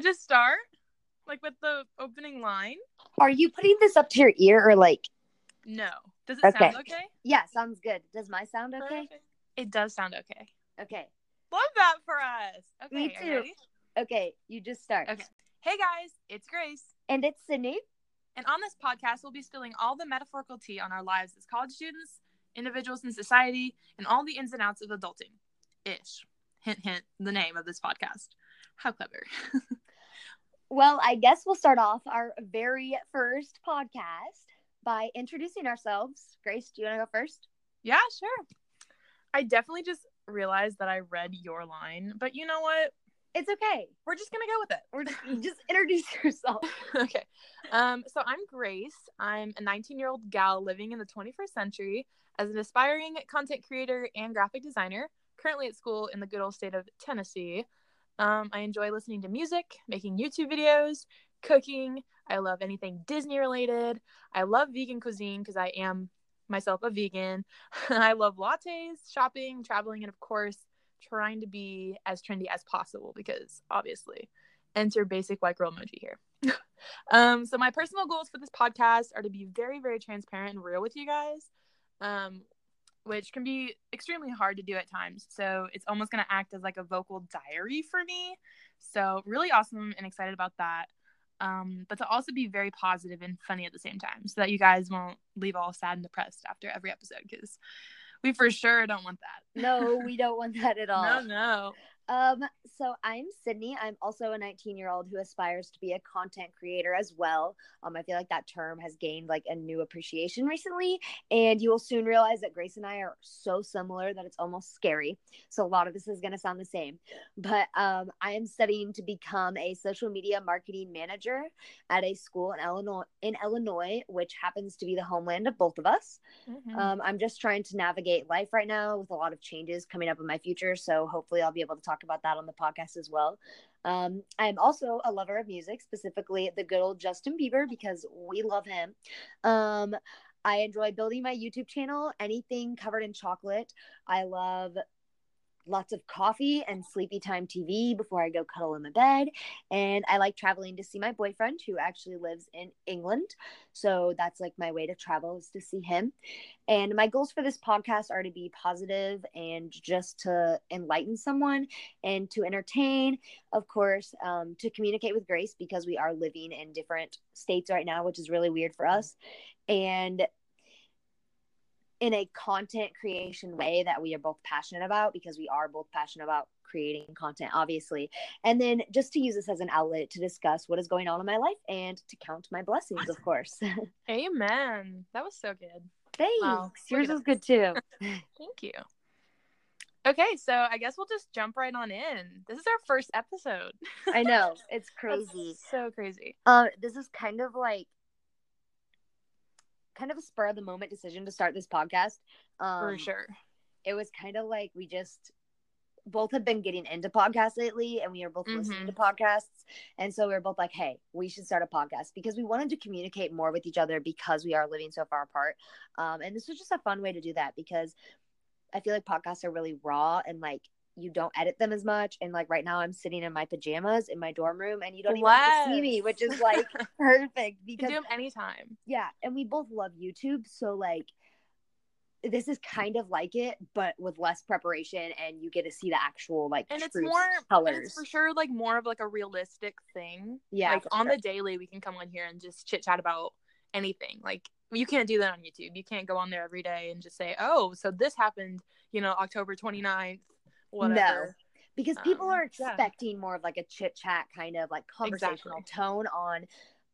just start? Like with the opening line? Are you putting this up to your ear or like? No. Does it Okay. sound okay? Yeah, sounds good. Does my sound okay? Perfect. It does sound okay. Okay. Love that for us. Okay. Me are you too. Okay, you just start. Okay. Hey guys, it's Grace. And it's Sydney. And on this podcast, we'll be spilling all the metaphorical tea on our lives as college students, individuals in society, and all the ins and outs of adulting. Ish. Hint, hint, the name of this podcast. How clever. Well, I guess we'll start off our very first podcast by introducing ourselves. Grace, do you want to go first? yeah, sure. I definitely just realized that I read your line, but you know what? It's okay. We're just going to go with it. We're just, just introduce yourself. okay. Um, so I'm Grace. I'm a 19 year old gal living in the 21st century as an aspiring content creator and graphic designer, currently at school in the good old state of Tennessee. Um, I enjoy listening to music, making YouTube videos, cooking. I love anything Disney related. I love vegan cuisine because I am myself a vegan. I love lattes, shopping, traveling, and of course, trying to be as trendy as possible because obviously, enter basic white girl emoji here. um, so my personal goals for this podcast are to be very, very transparent and real with you guys, um, which can be extremely hard to do at times. So it's almost going to act as like a vocal diary for me. So really awesome and excited about that. Um, but to also be very positive and funny at the same time, so that you guys won't leave all sad and depressed after every episode, because we for sure don't want that. No, we don't want that at all. No, no. Um, so I'm Sydney. I'm also a 19 year old who aspires to be a content creator as well. Um, I feel like that term has gained like a new appreciation recently, and you will soon realize that Grace and I are so similar that it's almost scary. So a lot of this is going to sound the same, but um, I am studying to become a social media marketing manager at a school in Illinois, in Illinois, which happens to be the homeland of both of us. Mhm. Um, I'm just trying to navigate life right now with a lot of changes coming up in my future. So hopefully, I'll be able to talk about that on the podcast as well. Um, I'm also a lover of music, specifically the good old Justin Bieber, because we love him. Um, I enjoy building my YouTube channel, anything covered in chocolate. I love lots of coffee and sleepy time TV before I go cuddle in the bed. And I like traveling to see my boyfriend who actually lives in England. So that's like my way to travel is to see him. And my goals for this podcast are to be positive and just to enlighten someone and to entertain, of course, um, to communicate with Grace because we are living in different states right now, which is really weird for us. And in a content creation way that we are both passionate about because we are both passionate about creating content obviously and then just to use this as an outlet to discuss what is going on in my life and to count my blessings of course Amen. That was so good. thanks Wow. yours was good too Thank you. Okay, so I guess we'll just jump right on in. This is our first episode. i know it's crazy so crazy. um this is kind of like kind of a spur of the moment decision to start this podcast um For sure. it was kind of like we just both have been getting into podcasts lately and we are both listening Mhm. to podcasts and so we were both like hey we should start a podcast because we wanted to communicate more with each other because we are living so far apart um, and this was just a fun way to do that because i feel like podcasts are really raw and like you don't edit them as much and like right now i'm sitting in my pajamas in my dorm room and you don't even have to see me which is like perfect You because can do them anytime. yeah and we both love youtube so like this is kind of like it but with less preparation and you get to see the actual like And it's more colors it's for sure like more of like a realistic thing. Yeah, Like on sure. the daily we can come on here and just chit chat about anything. Like you can't do that on YouTube. You can't go on there every day and just say, "Oh, so this happened, you know, October 29th, whatever." because people Um, are yeah. expecting more of like a chit chat kind of like conversational Exactly. tone on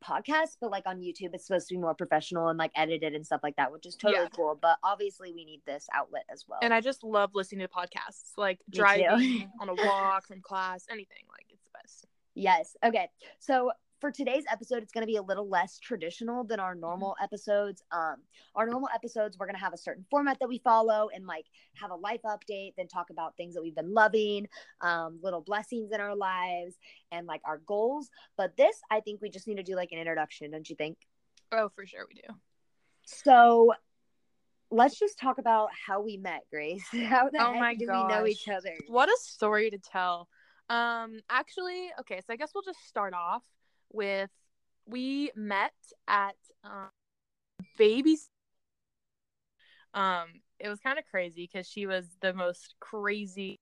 podcasts but like on youtube it's supposed to be more professional and like edited and stuff like that which is totally Yeah. cool but obviously we need this outlet as well And I just love listening to podcasts, like Me driving on a walk from class, anything. Like it's the best. Yes. Okay. So for today's episode, it's going to be a little less traditional than our normal episodes. Um, our normal episodes, we're going to have a certain format that we follow and like have a life update, then talk about things that we've been loving, um, little blessings in our lives, and like our goals. But this, I think we just need to do like an introduction, don't you think? Oh, for sure we do. So let's just talk about how we met, Grace. How the Oh heck do we know each other? What a story to tell. Um, actually, okay, so I guess we'll just start off with we met at um, baby's. Um, it was kind of crazy because she was the most crazy,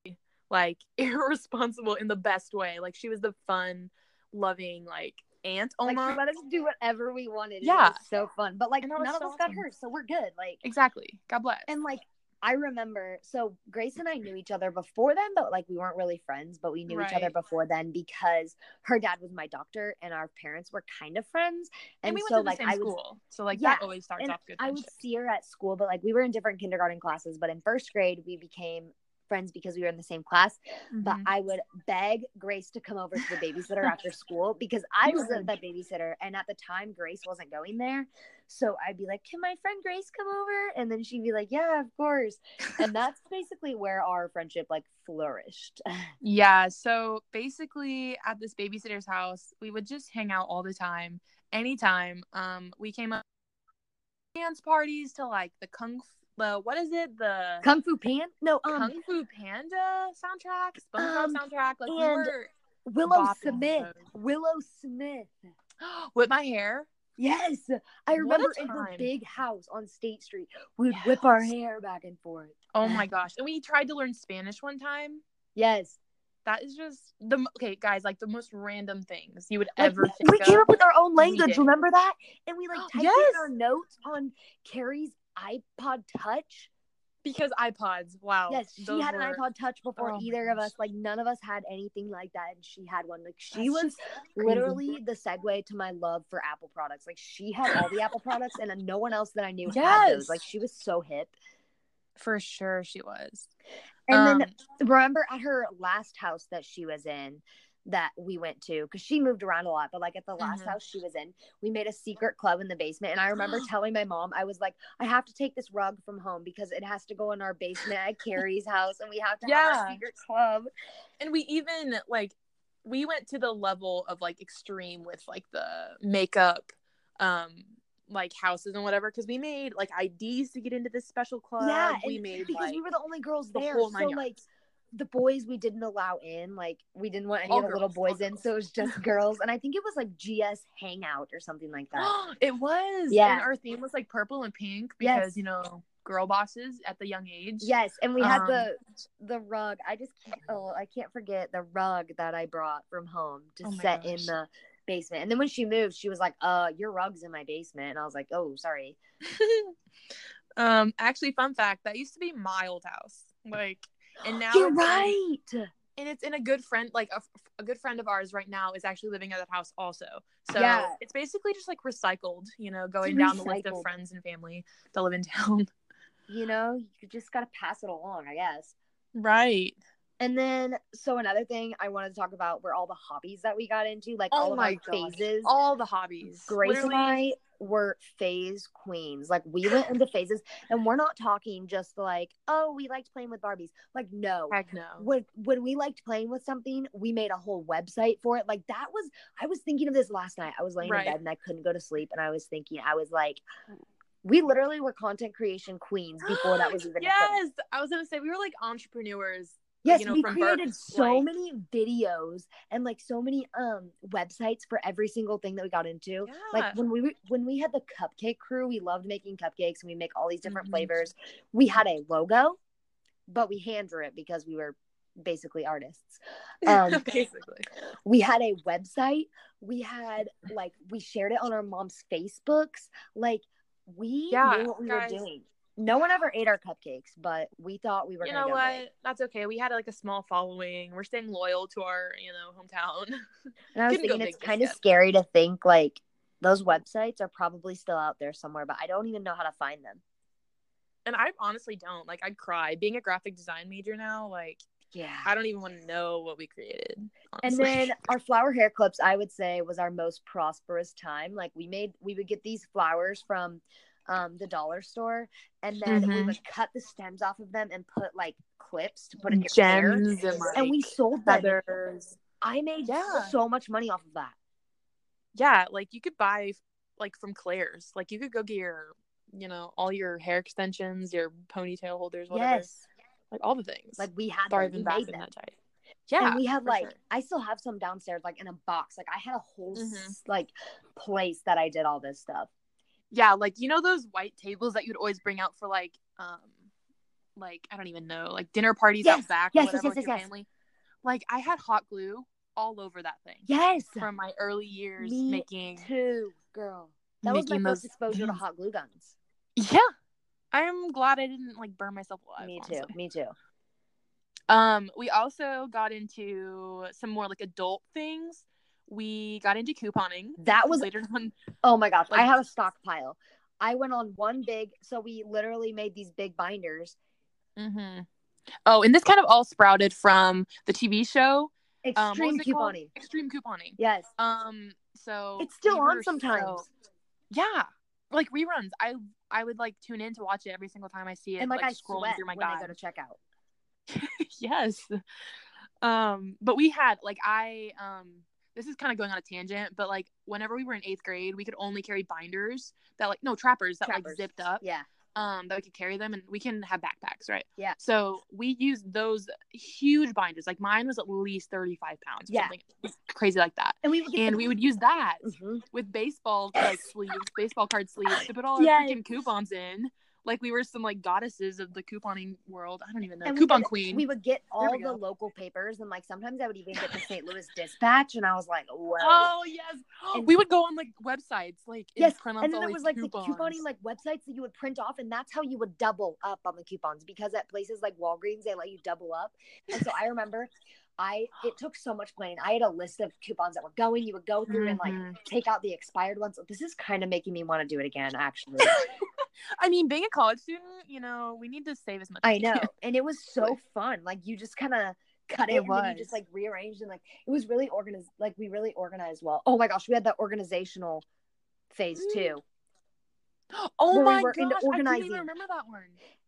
like irresponsible in the best way. Like she was the fun, loving, like aunt Like almost. she let us do whatever we wanted. Yeah. So fun. But like none that of us so got awesome. hurt, so we're good. Like exactly. God bless. and like I remember so Grace and I knew each other before then, but like we weren't really friends, but we knew each other before then because her dad was my doctor and our parents were kind of friends. and, And, we went so like same I was school, so like Yeah, that always starts off good. I would see her at school, but like we were in different kindergarten classes. But in first grade, we became friends because we were in the same class. But Mhm. I would beg Grace to come over to the babysitter after school because I was the babysitter, and at the time Grace wasn't going there. So I'd be like, "Can my friend Grace come over?" And then she'd be like, "Yeah, of course." And that's basically where our friendship like flourished. Yeah, so basically at this babysitter's house, we would just hang out all the time, anytime. Um, we came up dance parties to like the kung fu, the what is it? The Kung Fu Pan? No, um, Kung Fu Panda soundtrack, SpongeBob Um, soundtrack. Like we were Willow Smith. Willow Smith. with my hair. Yes, I remember in her big house on State Street, we would whip our hair back and forth. Oh my gosh! And we tried to learn Spanish one time. Yes, That is just the okay, guys. Like the most random things you would Like, ever we, think we came up with our own language. Remember that? And we like typed Yes. in our notes on Carrie's iPod Touch. Because iPods. Wow. yes, she had an iPod Touch before oh either of us. Like none of us had anything like that, and she had one. Like she That's was literally the segue to my love for Apple products. Like she had all the Apple products, and no one else that I knew had those. Like she was so hip. For sure, she was. And then Um, remember at her last house that she was in that we went to because she moved around a lot but like at the last Mhm. house she was in we made a secret club in the basement and i remember telling my mom i was like i have to take this rug from home because it has to go in our basement at carrie's house and we have to have our Yeah. secret club and we even like we went to the level of like extreme with like the makeup um like houses and whatever because we made like IDs to get into this special club. yeah we made because like we were the only girls the there so like. The boys we didn't allow in like we didn't want any All of the little girls, all boys in girls. so it was just girls and i think it was like gs hangout or something like that it was Yeah. and our theme was like purple and pink because Yes. you know girl bosses at the young age. Yes, and we had Um, the the rug. I just can't, oh I can't forget the rug that I brought from home to Oh set in the basement. And then when she moved, she was like, "Uh, your rug's in my basement," and I was like, "Oh, sorry." um actually fun fact that used to be my old house like and now You're it's in- right. and it's in a good friend like a, a good friend of ours right now is actually living at that house also so Yeah. it's basically just like recycled you know going down the list of friends and family that live in town You know, you just gotta pass it along, I guess. right And then, so another thing I wanted to talk about were all the hobbies that we got into, like oh all oh of my our gosh phases. all the hobbies Grace Literally- and I were phase queens. Like we went into phases, and we're not talking just like, oh, we liked playing with Barbies. Like, no, heck no when when we liked playing with something, we made a whole website for it. Like that was I was thinking of this last night. I was laying Right. in bed and I couldn't go to sleep and I was thinking I was like we literally were content creation queens before that was even a thing. yes i was gonna say we were like entrepreneurs Yes, you know, we created so many videos and like so many um websites for every single thing that we got into. yeah. Like when we when we had the cupcake crew, we loved making cupcakes and we make all these different Mhm. flavors. We had a logo, but we hand drew it because we were basically artists. Um, basically we had a website we had like we shared it on our mom's facebooks like we Yeah, knew what we guys. were doing no one ever ate our cupcakes but we thought we were you know what? big. that's okay. We had like a small following. We're staying loyal to our you know hometown. And i was thinking it's kind of yet. scary to think like those websites are probably still out there somewhere but i don't even know how to find them. And i honestly don't. Like i'd cry. Being a graphic design major now like yeah. I don't even want to know what we created and then our flower hair clips i would say was our most prosperous time. Like we made we would get these flowers from um, the dollar store and then we Mhm. would cut the stems off of them and put like clips to put in your hair gems and like and we sold them feathers i made Yeah. so much money off of that yeah like you could buy like from claire's like you could go get your you know all your hair extensions your ponytail holders whatever yes like all the things like we had far them. we made them that time Yeah. and we had like sure. I still have some downstairs, like in a box. Like I had a whole Mhm. like place that I did all this stuff. Yeah, like you know those white tables that you'd always bring out for like um like I don't even know, like dinner parties Yes, out back yes, whatever yes, with your yes, yes. family. Like I had hot glue all over that thing Yes, from my early years Me making too, girl. That was my first exposure to hot glue guns. Yeah. I'm glad I didn't like burn myself alive. me too. honestly. Me too. Um, we also got into some more like adult things. We got into couponing. That was later on. Oh my gosh, I Like- had a stockpile. I went on one big, so we literally made these big binders. Mm-hmm. Oh, and this kind of all sprouted from the TV show um, Extreme called? couponing. Extreme couponing. Yes, Um, so it's still we on sometimes. so- yeah, like reruns. I I would like tune in to watch it every single time I see it. and like, I scrolling sweat through my when I guide. go to checkout. yes. Um, but we had like I um this is kind of going on a tangent, but like whenever we were in eighth grade, we could only carry binders that like no trappers that like zipped up. Yeah, Um, that we could carry them and we can have backpacks, right? Yeah. So we used those huge binders. Like mine was at least 35 pounds. Yeah. Something crazy like that. and we would And we would use that Mhm. with baseball like sleeves, baseball card sleeves to put all our Yes. freaking coupons in. Like we were some like goddesses of the couponing world. I don't even know. And we Coupon would- queen. We would get all the go. local papers, and like sometimes I would even get the St. Louis Dispatch, and I was like, "Whoa!" Oh yes, And- we would go on like websites, like and Yes, print and then there was like coupons. the couponing like websites that you would print off, and that's how you would double up on the coupons because at places like Walgreens they let you double up. And so I remember, I it took so much planning. I had a list of coupons that were going. You would go through and like Mhm. take out the expired ones. This is kind of making me want to do it again, actually. I mean, being a college student, you know, we need to save as much. I know, and it was so fun. Like you just kind of cut it, It and you just like rearranged and like it was really organized. Like we really organized well. Oh my gosh, we had that organizational phase Mm. too. Oh where we my gosh, I didn't even remember that one.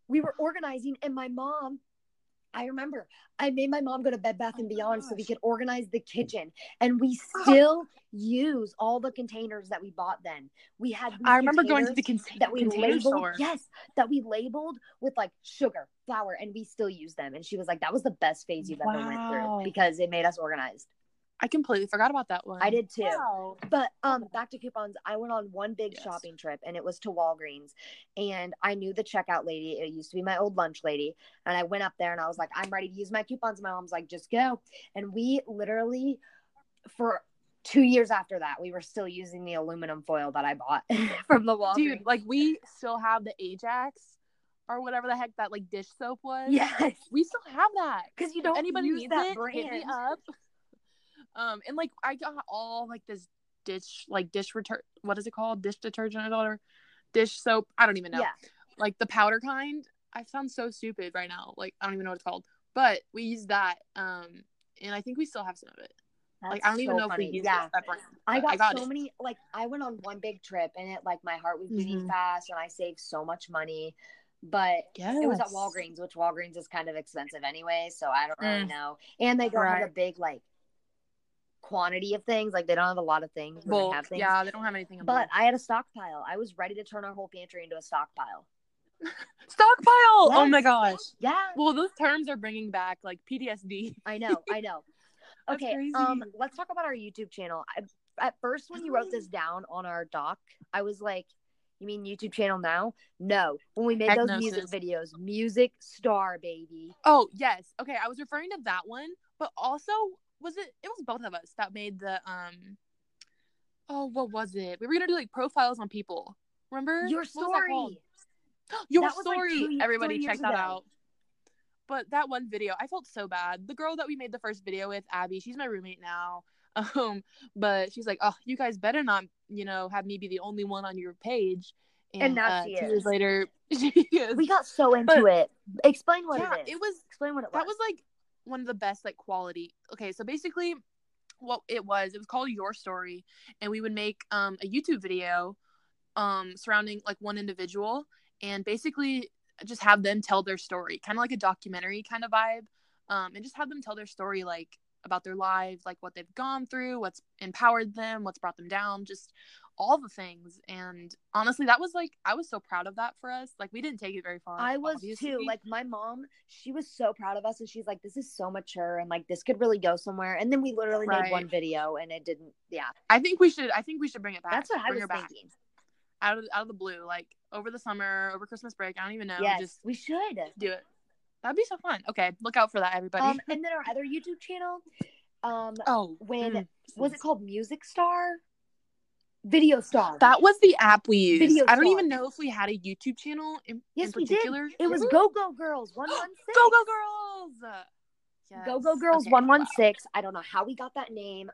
we were organizing and my mom i remember i made my mom go to bed bath Oh and beyond so we could organize the kitchen and we oh. still use all the containers that we bought then. We had I remember going to the con- that we container labeled store. yes that we labeled with like sugar flour and we still use them. And she was like that was the best phase you've ever went through because it made us organized I completely forgot about that one. i did too Wow. but um, back to coupons. I went on one big Yes. shopping trip, and it was to Walgreens. And I knew the checkout lady. It used to be my old lunch lady. And I went up there, and I was like, "I'm ready to use my coupons." My mom's like, "Just go." And we literally, for two years after that, we were still using the aluminum foil that I bought from the Walgreens. Dude, like we still have the Ajax or whatever the heck that like dish soap was. yes, We still have that. because you don't anybody use needs that it, brand. hit me up. Um, and like I got all like this dish, like dish return. What is it called? Dish detergent or. Dish soap. I don't even know. Yeah, Like the powder kind. I sound so stupid right now. Like I don't even know what it's called. But we use that. Um, and I think we still have some of it. like I don't even so know if we use yeah. that brand. I but got, so it. many like I went on one big trip and it like my heart was beating Mhm. fast and I saved so much money. But Yes. it was at Walgreens, which Walgreens is kind of expensive anyway, so I don't really Mm. know. And they don't have a big like quantity of things. Like they don't have a lot of things. Bulk. have things. Yeah, they don't have anything. in But. I had a stockpile. I was ready to turn our whole pantry into a stockpile. stockpile. Oh my gosh. Yeah, Well, those terms are bringing back like PTSD. I know, I know. Okay, um, let's talk about our YouTube channel. I, at first, when you wrote this down on our doc, I was like, "You mean YouTube channel now?" No, when we made those music videos, music star baby. Oh yes. Okay, I was referring to that one, but also was it? It was both of us that made the um. Oh, what was it? We were gonna do like profiles on people. Remember Your What was that called? story. Your like, story. two Everybody check that ago. out. But that one video, I felt so bad. The girl that we made the first video with, Abby, she's my roommate now. Um, but she's like, "Oh, you guys better not, you know, have me be the only one on your page." And now uh, she two is. years later, she is. We got so into it. Explain what yeah, it is. it was Explain what it was. that was like one of the best like quality okay so basically what it was it was called your story and we would make um a youtube video um surrounding like one individual and basically just have them tell their story kind of like a documentary kind of vibe um and just have them tell their story like about their lives like what they've gone through what's empowered them what's brought them down just all the things. And honestly, that was like I was so proud of that for us. Like we didn't take it very far. I was obviously. too. Like my mom, she was so proud of us, and she's like, "This is so mature, and like this could really go somewhere." And then we literally made one video, and it didn't. Yeah, I think we should. I think we should bring it back. that's what I bring was her back thinking. out of out of the blue, like over the summer, over Christmas break. I don't even know. yes, Just we should. do it. That'd be so fun. Okay, look out for that, everybody. Um, and then our other YouTube channel, um, oh, when mm. was it called Music Star? Video Star. That was the app we used. Video I don't Star. even know if we had a YouTube channel in, Yes, in we did. particular. it was? Go Go Girls one one six. Go Go Girls. Yes. Go Go Girls Okay, one one wow. I don't know how we got that name.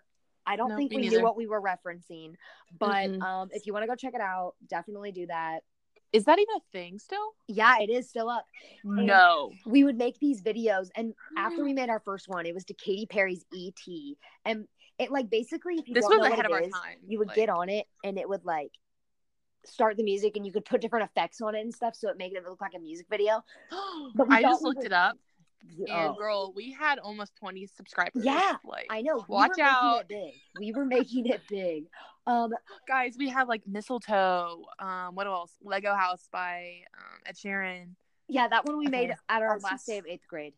I don't No, think we knew what we were referencing, but Mm-mm. um, if you want to go check it out, definitely do that. Is that even a thing still? Yeah, it is still up. No. We would make these videos, and after we made our first one, it was to Katy Perry's "E.T." and it like basically, if you This was ahead of our is, time. you would Like, get on it, and it would like start the music, and you could put different effects on it and stuff, so it made it look like a music video. But I just looked were- it up, and Oh, girl, we had almost twenty subscribers. Yeah, like I know. we Watch were making out. it big. We were making it big. Um, guys, we have like mistletoe. Um, what else? Lego House by um, Ed Sheeran. yeah, that one we made at our That's last day of eighth grade.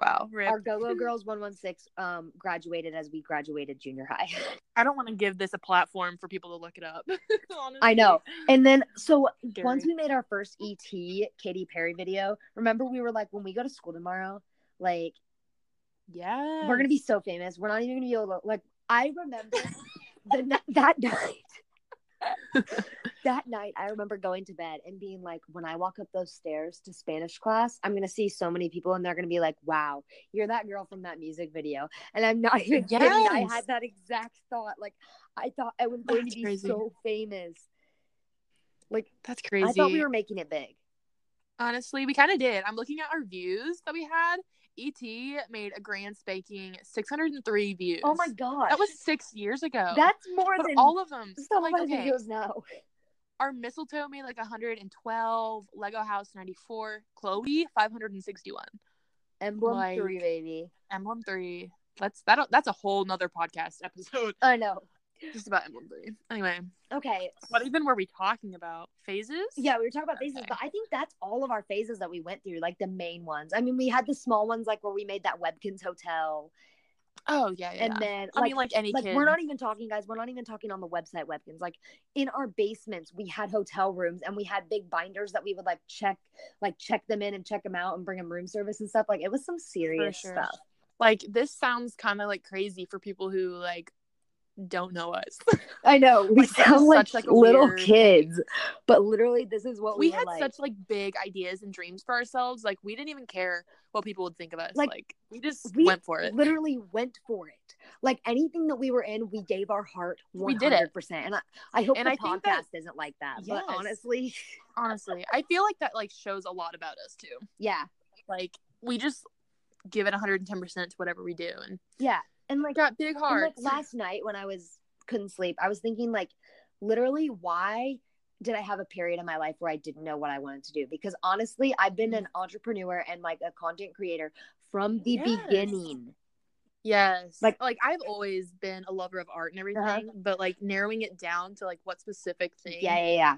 Wow, rip. Our Go Go Girls one one six um graduated as we graduated junior high. I don't want to give this a platform for people to look it up. I know. And then so Scary. once we made our first ET Katy Perry video, remember we were like, when we go to school tomorrow, like yeah, we're gonna be so famous. We're not even gonna be able to like. I remember the that night. that night, I remember going to bed and being like, when I walk up those stairs to Spanish class, I'm gonna see so many people, and they're gonna be like, "Wow, you're that girl from that music video." And I'm not even kidding. I had that exact thought. Like, I thought I was going That's to be crazy. so famous. Like, That's crazy. I thought we were making it big. Honestly, we kind of did. I'm looking at our views that we had. ET made a grand spanking 603 views. Oh my god, That was six years ago. that's more but than all of them. some like, okay, videos now. our mistletoe made like 112. Lego House 94. Chloe 561. Emblem Like- three, baby. Emblem three. That's that. That's a whole nother podcast episode I know. Just about Emblem three. Anyway, Okay. what even were we talking about? Phases? Yeah, we were talking about phases, but I think that's all of our phases that we went through, like the main ones. I mean, we had the small ones, like where we made that Webkinz Hotel, Oh yeah, yeah. and then I like, mean, like any like kid. we're not even talking, guys. We're not even talking on the website Webkinz. Like in our basements, we had hotel rooms, and we had big binders that we would like check, like check them in and check them out, and bring them room service and stuff. Like it was some serious sure. stuff. like this sounds kind of like crazy for people who like don't know us. I know we Like, sound like, such, like, little weird- kids, but literally, this is what we, we had like. such like big ideas and dreams for ourselves. Like we didn't even care what people would think of us. Like, Like, we just we went for it. literally went for it. Like anything that we were in, we gave our heart We 100%. did it. And I, I hope And the I podcast that- isn't like that. Yes. But honestly, Honestly, I feel like that like shows a lot about us too. yeah. Like we just give it 110 percent to whatever we do, and Yeah. And like, got big and hearts. like last night when I was couldn't sleep, I was thinking like literally why did I have a period in my life where I didn't know what I wanted to do? Because honestly, I've been an entrepreneur and like a content creator from the Yes. beginning. Yes. Like- Like I've always been a lover of art and everything, Uh-huh. but like narrowing it down to like what specific thing. Yeah, yeah, yeah.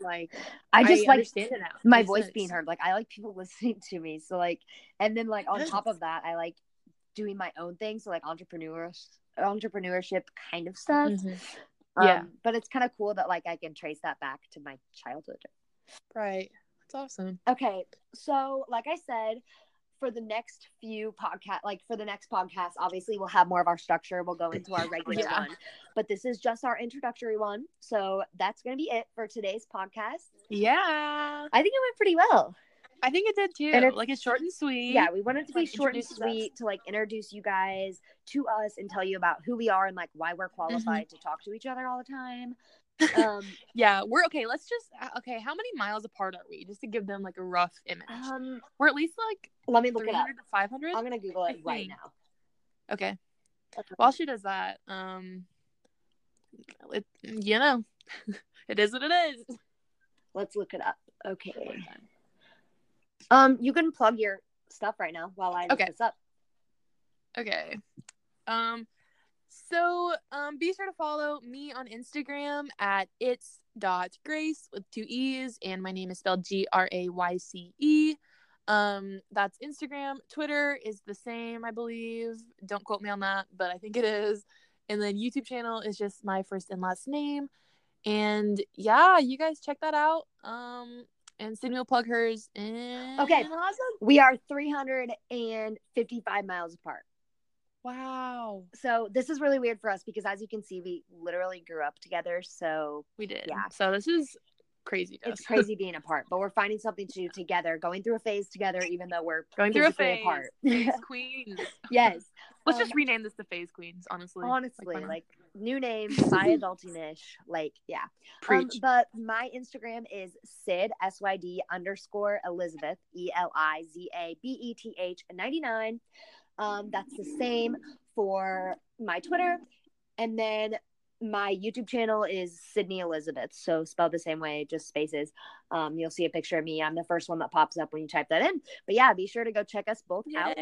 Like I just like understand it now. my voice sense. being heard. Like I like people listening to me. So like, and then like on Yes. top of that, I like doing my own thing. So like entrepreneur entrepreneurship kind of stuff. Mhm. Um, Yeah. but it's kind of cool that like I can trace that back to my childhood. Right. That's awesome. Okay, so like I said, for the next few podcast, like for the next podcast, obviously we'll have more of our structure. We'll go into our regular Yeah. one, but this is just our introductory one. So that's gonna be it for today's podcast. Yeah. I think it went pretty well. I think it did too. And it's- like it's short and sweet. yeah we wanted to be like, short and introduces us. sweet to like introduce you guys to us and tell you about who we are and like why we're qualified to talk to each other all the time um Yeah. We're okay. Let's just uh, okay. How many miles apart are we? Just to give them like a rough image. um We're at least like let me look it up 500. i'm gonna google it right now Okay. While she does that, um, it, you know, it is what it is. let's look it up okay um you can plug your stuff right now while i look this up Okay. Um, So um, be sure to follow me on Instagram at it's dot grace with two e's, and my name is spelled G R A Y C E. Um, that's Instagram. Twitter is the same, I believe. Don't quote me on that, but I think it is. And then YouTube channel is just my first and last name. And yeah, you guys check that out. Um, and Sydney will plug hers. And Okay. awesome. We are 355 miles apart. Wow, So this is really weird for us because as you can see, we literally grew up together. So we did. Yeah. So this is crazy. it's crazy being apart, but we're finding something to do together, going through a phase together, even though we're Going through a phase. apart. Phase Queens. yes. Let's Um, just rename this the Phase Queens, honestly. honestly, not? like new name, by adulting-ish. Like, yeah. Um, but my Instagram is Sid S Y D underscore Elizabeth E L I Z A B E T H ninety nine. Um, that's the same for my Twitter, and then my YouTube channel is Sydney Elizabeth. So spelled the same way, just spaces. Um, you'll see a picture of me. I'm the first one that pops up when you type that in. But yeah, be sure to go check us both Yay. out.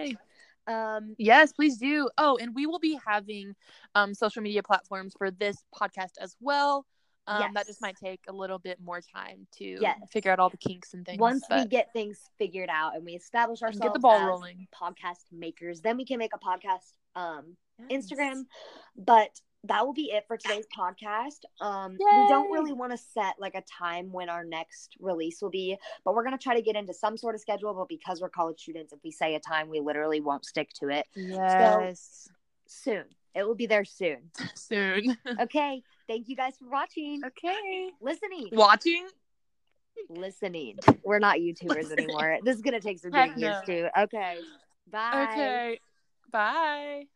Um, Yes, please do. Oh, and we will be having um, social media platforms for this podcast as well. Um, That just might take a little bit more time to Yes. figure out all the kinks and things. once we get things figured out and we establish ourselves get the ball as rolling. podcast makers, then we can make a podcast um Yes. Instagram. But that will be it for today's podcast. Um we don't really want to set like a time when our next release will be, but we're gonna try to get into some sort of schedule. But because we're college students, if we say a time, we literally won't stick to it. Yes. Soon. It will be there soon. Soon. Okay. Thank you guys for watching. okay. Listening. Watching. Listening. We're not YouTubers Listening. anymore. This is gonna take some Heck getting used to. Okay. Bye. Okay. Bye.